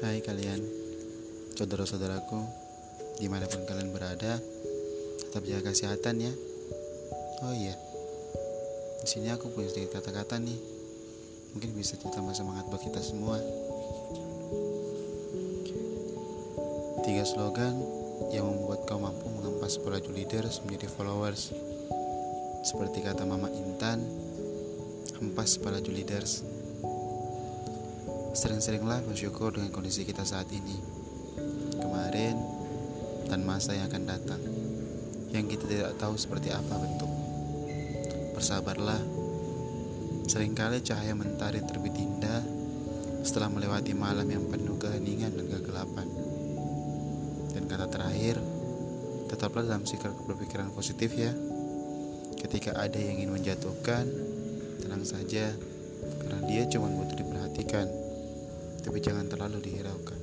Hai kalian, saudara-saudaraku, di mana pun kalian berada, tetap jaga kesehatan ya. Oh iya, di sini aku punya sedikit kata-kata nih, mungkin bisa ditambah semangat buat kita semua. Tiga slogan yang membuat kau mampu mengempas para leaders menjadi followers. Seperti kata Mama Intan, hempas para leaders. Sering-seringlah bersyukur dengan kondisi kita saat ini, kemarin, dan masa yang akan datang, yang kita tidak tahu seperti apa bentuk. Bersabarlah, sering kali cahaya mentari terbit indah setelah melewati malam yang penuh keheningan dan kegelapan. Dan kata terakhir, tetaplah dalam sikap berpikiran positif ya. Ketika ada yang ingin menjatuhkan, tenang saja, karena dia cuma butuh diperhatikan tapi jangan terlalu dihiraukan.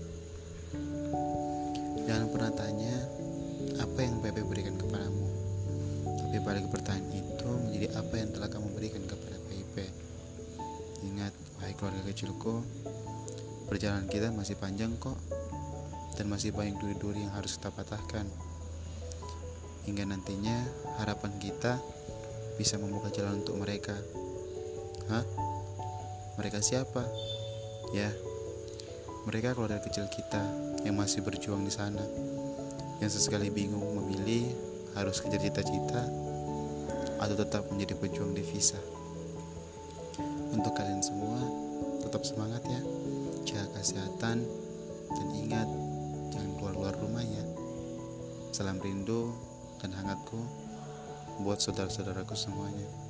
Jangan pernah tanya apa yang PP berikan kepadamu, tapi balik pertanyaan itu menjadi apa yang telah kamu berikan kepada PIP. Ingat, wahai keluarga kecilku, perjalanan kita masih panjang kok, dan masih banyak duri-duri yang harus kita patahkan. Hingga nantinya harapan kita bisa membuka jalan untuk mereka. Hah? Mereka siapa? Ya, mereka keluarga kecil kita yang masih berjuang di sana, yang sesekali bingung memilih harus kejar cita-cita atau tetap menjadi pejuang devisa. Untuk kalian semua, tetap semangat ya, jaga kesehatan, dan ingat jangan keluar-keluar rumah ya. Salam rindu dan hangatku buat saudara-saudaraku semuanya.